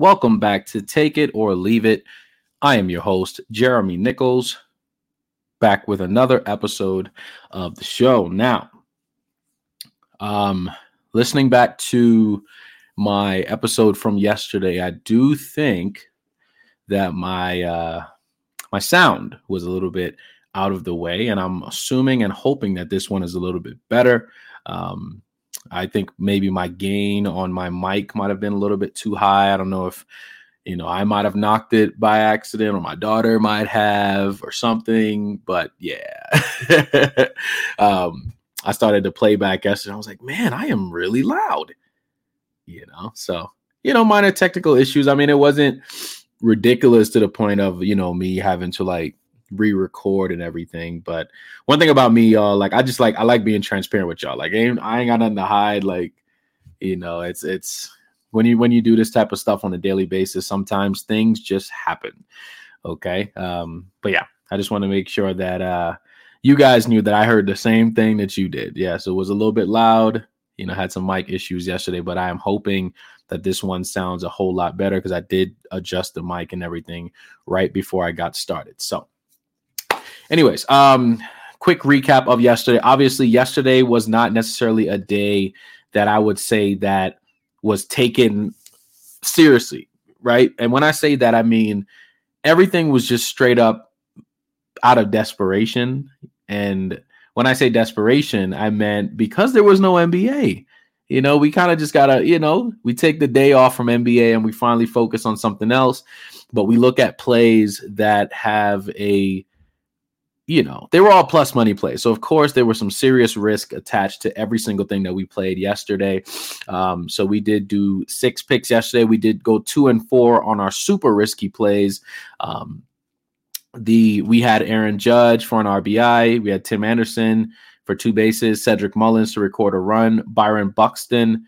Welcome back to Take It or Leave It. I am your host, Jeremy Nichols, back with another episode of the show. Now, um, listening back to my episode from yesterday, I do think that my uh my sound was a little bit out of the way, and I'm assuming and hoping that this one is a little bit better. Um, I think maybe my gain on my mic might have been a little bit too high. I don't know if you know I might have knocked it by accident or my daughter might have or something, but yeah. um, I started to play back yesterday. I was like, man, I am really loud. You know, so you know, minor technical issues. I mean, it wasn't ridiculous to the point of you know me having to like re-record and everything. But one thing about me, y'all, like I just like I like being transparent with y'all. Like I ain't, I ain't got nothing to hide. Like you know, it's it's when you when you do this type of stuff on a daily basis, sometimes things just happen. Okay, um, but yeah, I just want to make sure that uh you guys knew that I heard the same thing that you did. Yeah, so it was a little bit loud. You know, had some mic issues yesterday, but I am hoping that this one sounds a whole lot better because I did adjust the mic and everything right before I got started. So anyways, um, quick recap of yesterday. Obviously, yesterday was not necessarily a day that I would say that was taken seriously, right? And when I say that, I mean everything was just straight up out of desperation. And when I say desperation, I meant because there was no NBA. You know, we kind of just gotta, you know, we take the day off from NBA and we finally focus on something else. But we look at plays that have a you know, they were all plus money plays. So, of course, there was some serious risk attached to every single thing that we played yesterday. Um, so, we did do six picks yesterday. We did go two and four on our super risky plays. Um, the we had Aaron Judge for an RBI. We had Tim Anderson for two bases, Cedric Mullins to record a run, Byron Buxton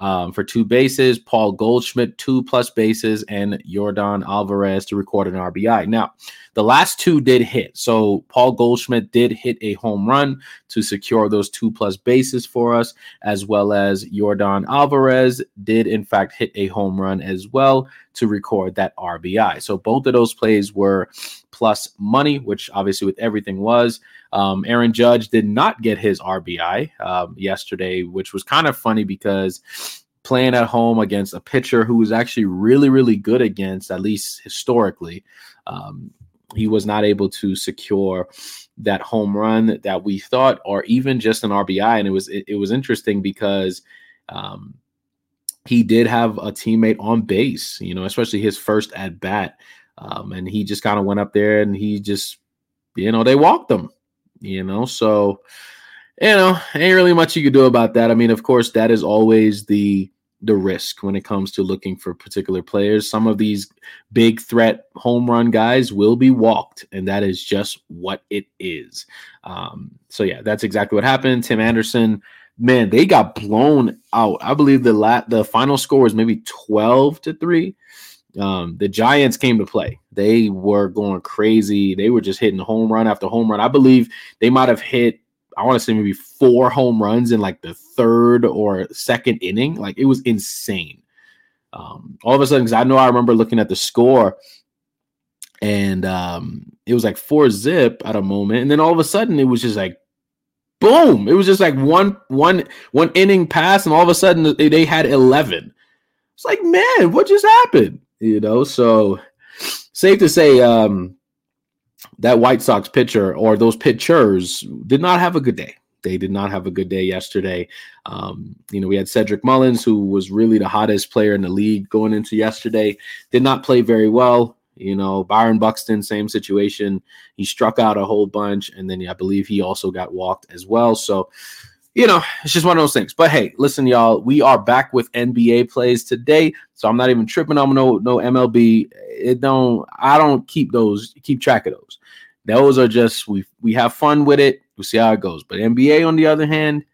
um, for two bases, Paul Goldschmidt, two plus bases, and Jordan Alvarez to record an RBI. Now, the last two did hit. So, Paul Goldschmidt did hit a home run to secure those two plus bases for us, as well as Jordan Alvarez did, in fact, hit a home run as well to record that RBI. So, both of those plays were plus money, which obviously with everything was. Um, Aaron Judge did not get his RBI um, yesterday, which was kind of funny because playing at home against a pitcher who was actually really, really good against, at least historically, um, he was not able to secure that home run that we thought, or even just an RBI. And it was it, it was interesting because um, he did have a teammate on base, you know, especially his first at bat. Um, and he just kind of went up there and he just, you know, they walked him you know. So, you know, ain't really much you could do about that. I mean, of course, that is always the the risk when it comes to looking for particular players. Some of these big threat home run guys will be walked, and that is just what it is. Um, so yeah, that's exactly what happened. Tim Anderson, man, they got blown out. I believe the lat the final score was maybe twelve to three um, the Giants came to play. They were going crazy. They were just hitting home run after home run. I believe they might have hit, I want to say maybe four home runs in like the third or second inning. Like it was insane. Um, all of a sudden, because I know I remember looking at the score and um, it was like four zip at a moment. And then all of a sudden, it was just like, boom. It was just like one, one, one inning pass. And all of a sudden, they had 11. It's like, man, what just happened? you know. So safe to say, um, that White Sox pitcher or those pitchers did not have a good day. They did not have a good day yesterday. Um, you know, we had Cedric Mullins, who was really the hottest player in the league going into yesterday, did not play very well. You know, Byron Buxton, same situation. He struck out a whole bunch, and then I believe he also got walked as well. So, you know, it's just one of those things. But hey, listen, y'all, we are back with NBA plays today, so I'm not even tripping on no no MLB. It don't. I don't keep those. Keep track of those. Those are just we we have fun with it. We'll see how it goes. But NBA, on the other hand,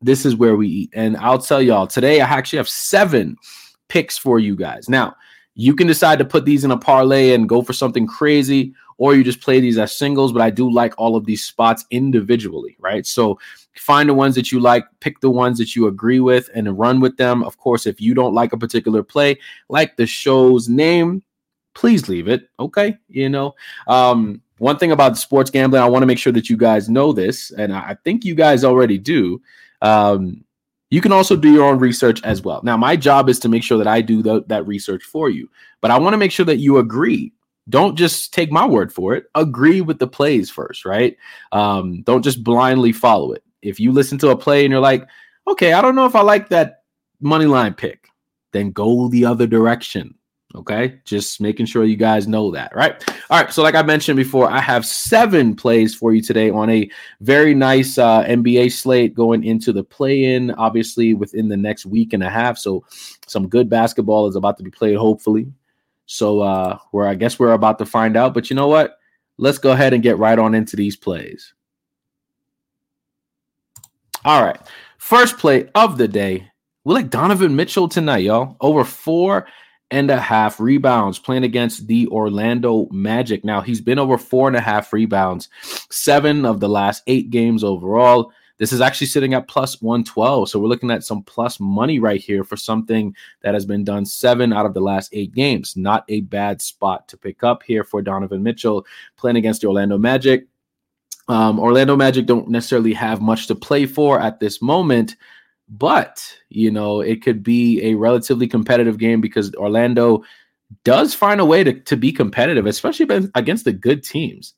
this is where we eat. And I'll tell y'all today, I actually have seven picks for you guys. Now, You can decide to put these in a parlay and go for something crazy, or you just play these as singles. But I do like all of these spots individually, right? So find the ones that you like, pick the ones that you agree with, and run with them. Of course, if you don't like a particular play, like the show's name, please leave it. Okay. You know, um, one thing about sports gambling, I want to make sure that you guys know this, and I think you guys already do. Um, you can also do your own research as well. Now, my job is to make sure that I do the, that research for you, but I want to make sure that you agree. Don't just take my word for it. Agree with the plays first, right? Um, don't just blindly follow it. If you listen to a play and you're like, okay, I don't know if I like that money line pick, then go the other direction. Okay, just making sure you guys know that, right? All right, so like I mentioned before, I have seven plays for you today on a very nice uh, NBA slate going into the play-in, obviously within the next week and a half. So some good basketball is about to be played, hopefully. So uh, where I guess we're about to find out. But you know what? Let's go ahead and get right on into these plays. All right, first play of the day. We like Donovan Mitchell tonight, y'all. Over four and a half rebounds playing against the Orlando Magic. Now, he's been over four and a half rebounds, seven of the last eight games overall. This is actually sitting at plus 112. So we're looking at some plus money right here for something that has been done seven out of the last eight games. Not a bad spot to pick up here for Donovan Mitchell playing against the Orlando Magic. Um, Orlando Magic don't necessarily have much to play for at this moment, but you know it could be a relatively competitive game because Orlando does find a way to, to be competitive, especially against the good teams.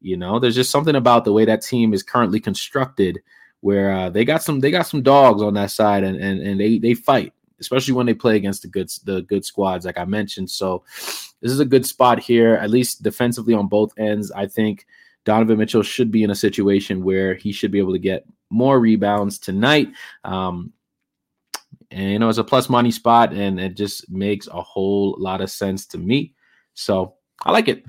You know, there's just something about the way that team is currently constructed where uh, they got some they got some dogs on that side and and, and they they fight, especially when they play against the good the good squads like I mentioned. So this is a good spot here, at least defensively on both ends. I think Donovan Mitchell should be in a situation where he should be able to get more rebounds tonight. Um, and you know, it's a plus money spot, and it just makes a whole lot of sense to me. So I like it.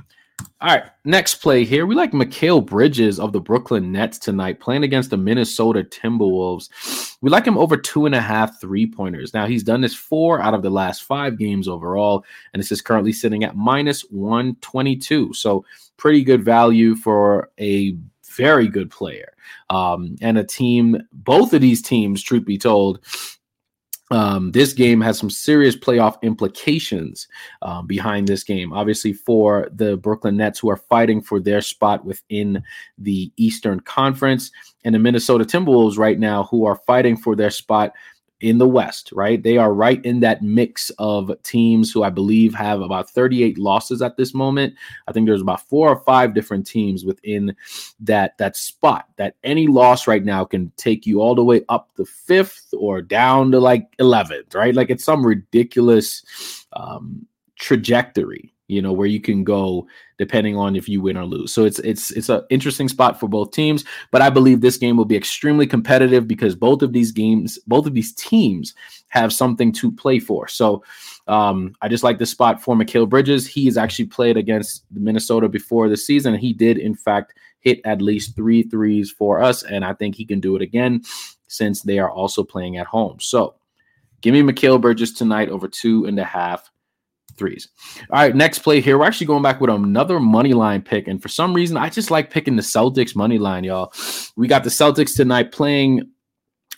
All right, next play here. We like Mikal Bridges of the Brooklyn Nets tonight playing against the Minnesota Timberwolves. We like him over two and a half three pointers. Now, he's done this four out of the last five games overall, and this is currently sitting at minus 122. So, pretty good value for a very good player. Um, and a team, both of these teams, truth be told, um, this game has some serious playoff implications um, behind this game. Obviously, for the Brooklyn Nets, who are fighting for their spot within the Eastern Conference, and the Minnesota Timberwolves right now, who are fighting for their spot in the West, right? They are right in that mix of teams who I believe have about 38 losses at this moment. I think there's about four or five different teams within that that spot that any loss right now can take you all the way up the fifth or down to like 11th, right? Like it's some ridiculous um, trajectory you know where you can go depending on if you win or lose. So it's it's it's an interesting spot for both teams but i believe this game will be extremely competitive because both of these games both of these teams have something to play for. So um, i just like the spot for Mikal bridges. He has actually played against minnesota before the season. He did in fact hit at least three threes for us and i think he can do it again since they are also playing at home. So give me Mikal bridges tonight over two and a half threes. All right, next play here. We're actually going back with another money line pick. And for some reason, I just like picking the Celtics money line, y'all. We got the Celtics tonight playing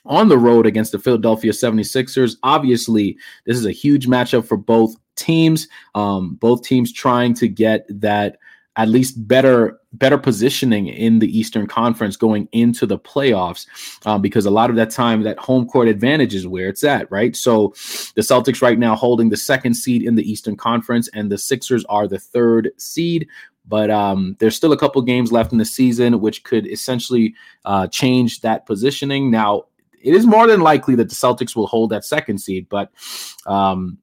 on the road against the Philadelphia 76ers. Obviously, this is a huge matchup for both teams. Um, both teams trying to get that at least better better positioning in the Eastern Conference going into the playoffs, uh, because a lot of that time that home court advantage is where it's at, right? So the Celtics right now holding the second seed in the Eastern Conference, and the Sixers are the third seed. But um, there's still a couple games left in the season, which could essentially uh, change that positioning. Now, it is more than likely that the Celtics will hold that second seed, but um,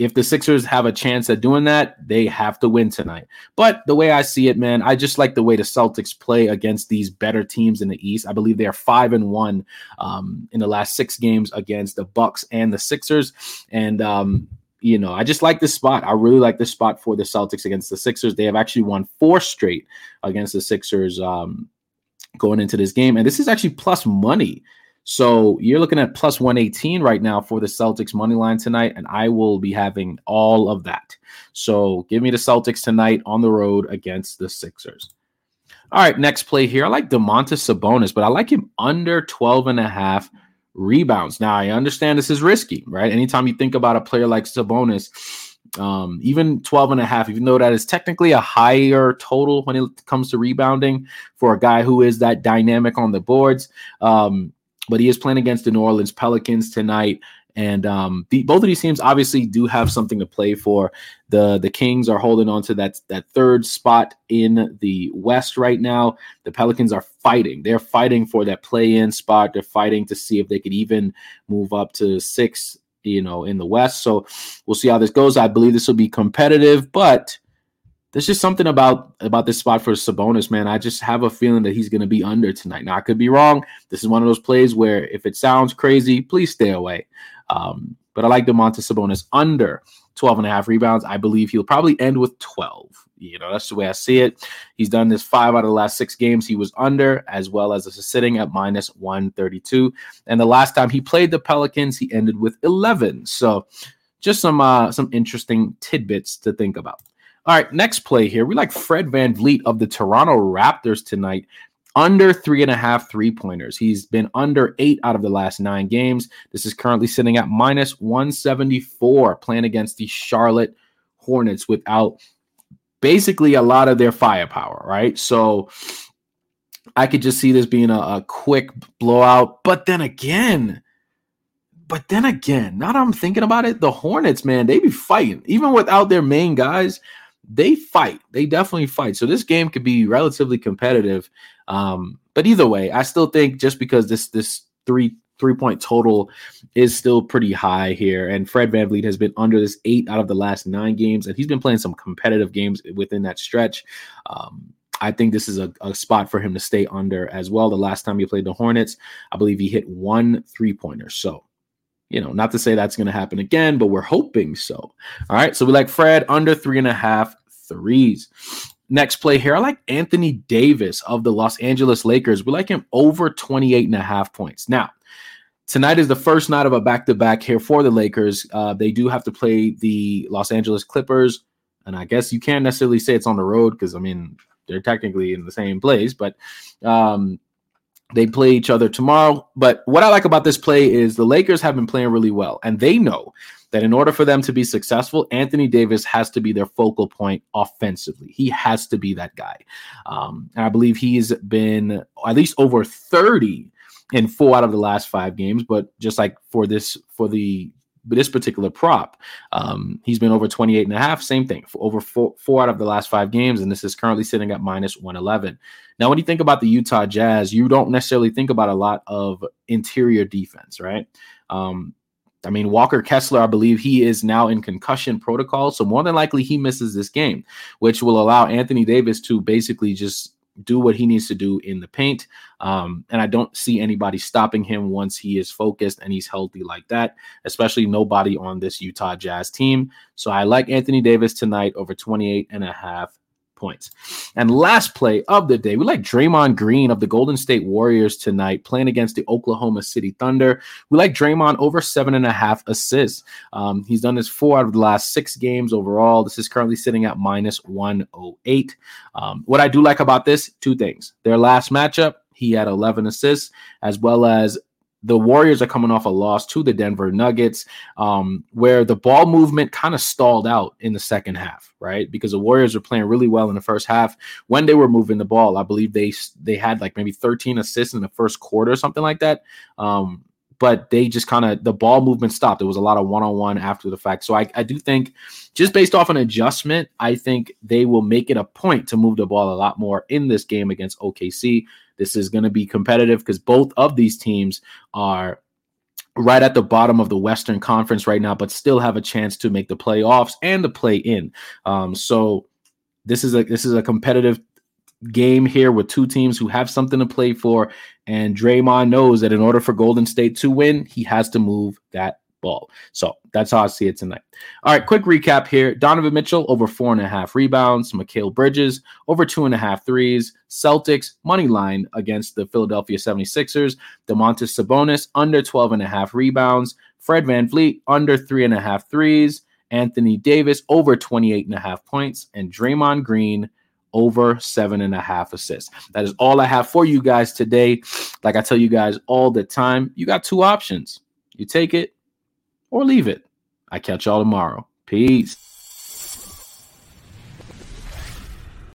if the Sixers have a chance at doing that, they have to win tonight. But the way I see it, man, I just like the way the Celtics play against these better teams in the East. I believe they are five and one um, in the last six games against the Bucks and the Sixers, and um, you know, I just like this spot. I really like this spot for the Celtics against the Sixers. They have actually won four straight against the Sixers um, going into this game, and this is actually plus money So you're looking at plus 118 right now for the Celtics money line tonight, and I will be having all of that. So give me the Celtics tonight on the road against the Sixers. All right, next play here. I like Domantas Sabonis, but I like him under 12 and a half rebounds. Now, I understand this is risky, right? Anytime you think about a player like Sabonis, um, even 12 and a half, even though that is technically a higher total when it comes to rebounding for a guy who is that dynamic on the boards. Um, but he is playing against the New Orleans Pelicans tonight. And um, the, both of these teams obviously do have something to play for. the The Kings are holding on to that that third spot in the West right now. The Pelicans are fighting; they're fighting for that play-in spot. They're fighting to see if they could even move up to six, you know, in the West. So we'll see how this goes. I believe this will be competitive, but there's just something about about this spot for Sabonis, man. I just have a feeling that he's going to be under tonight. Now I could be wrong. This is one of those plays where if it sounds crazy, please stay away. Um, but I like Domantas Sabonis under 12 and a half rebounds. I believe he'll probably end with 12. You know, that's the way I see it. He's done this five out of the last six games. He was under, as well as sitting at minus 132. And the last time he played the Pelicans, he ended with 11. So just some uh, some interesting tidbits to think about. All right, next play here. We like Fred VanVleet of the Toronto Raptors tonight under three and a half three pointers. He's been under eight out of the last nine games. This is currently sitting at minus 174, playing against the Charlotte Hornets without basically a lot of their firepower, right? So I could just see this being a, a quick blowout. But then again, but then again, now that I'm thinking about it, the Hornets, man, they be fighting. Even without their main guys, they fight. They definitely fight. So this game could be relatively competitive. Um, but either way, I still think just because this this three three point total is still pretty high here, and Fred Van VanVleet has been under this eight out of the last nine games, and he's been playing some competitive games within that stretch. Um, I think this is a, a, spot for him to stay under as well. The last time he played the Hornets, I believe he hit one three pointer. So, you know, not to say that's going to happen again, but we're hoping so. All right. So we like Fred under three and a half threes. Next play here, I like Anthony Davis of the Los Angeles Lakers. We like him over 28 and a half points. Now, tonight is the first night of a back to back here for the Lakers. Uh, they do have to play the Los Angeles Clippers. And I guess you can't necessarily say it's on the road because, I mean, they're technically in the same place, but um, they play each other tomorrow. But what I like about this play is the Lakers have been playing really well, and they know that in order for them to be successful, Anthony Davis has to be their focal point offensively. He has to be that guy. Um, and I believe he's been at least over 30 in four out of the last five games. But just like for this, for the this particular prop, um, he's been over 28 and a half. Same thing for over four, four out of the last five games. And this is currently sitting at minus 111. Now, when you think about the Utah Jazz, you don't necessarily think about a lot of interior defense, right? Um, I mean, Walker Kessler, I believe he is now in concussion protocol. So more than likely he misses this game, which will allow Anthony Davis to basically just do what he needs to do in the paint. Um, and I don't see anybody stopping him once he is focused and he's healthy like that, especially nobody on this Utah Jazz team. So I like Anthony Davis tonight over 28 and a half points. And last play of the day, we like Draymond Green of the Golden State Warriors tonight playing against the Oklahoma City Thunder. We like Draymond over seven and a half assists. Um, he's done this four out of the last six games overall. This is currently sitting at minus 108. Um, what I do like about this, two things. Their last matchup, he had 11 assists, as well as the Warriors are coming off a loss to the Denver Nuggets, um, where the ball movement kind of stalled out in the second half, right? Because the Warriors were playing really well in the first half. When they were moving the ball, I believe they they had like maybe 13 assists in the first quarter, or something like that. Um, but they just kind of the ball movement stopped. There was a lot of one on one after the fact. So I, I do think just based off an adjustment, I think they will make it a point to move the ball a lot more in this game against OKC. This is going to be competitive because both of these teams are right at the bottom of the Western Conference right now, but still have a chance to make the playoffs and the play in. Um, so this is a this is a competitive game here with two teams who have something to play for. And Draymond knows that in order for Golden State to win, he has to move that ball. So that's how I see it tonight. All right, quick recap here. Donovan Mitchell over four and a half rebounds. Mikal Bridges over two and a half threes. Celtics money line against the Philadelphia 76ers. Domantas Sabonis under 12 and a half rebounds. Fred Van VanVleet under three and a half threes. Anthony Davis over 28 and a half points. And Draymond Green over seven and a half assists. That is all I have for you guys today. Like I tell you guys all the time, you got two options. You take it or leave it. I catch y'all tomorrow. Peace.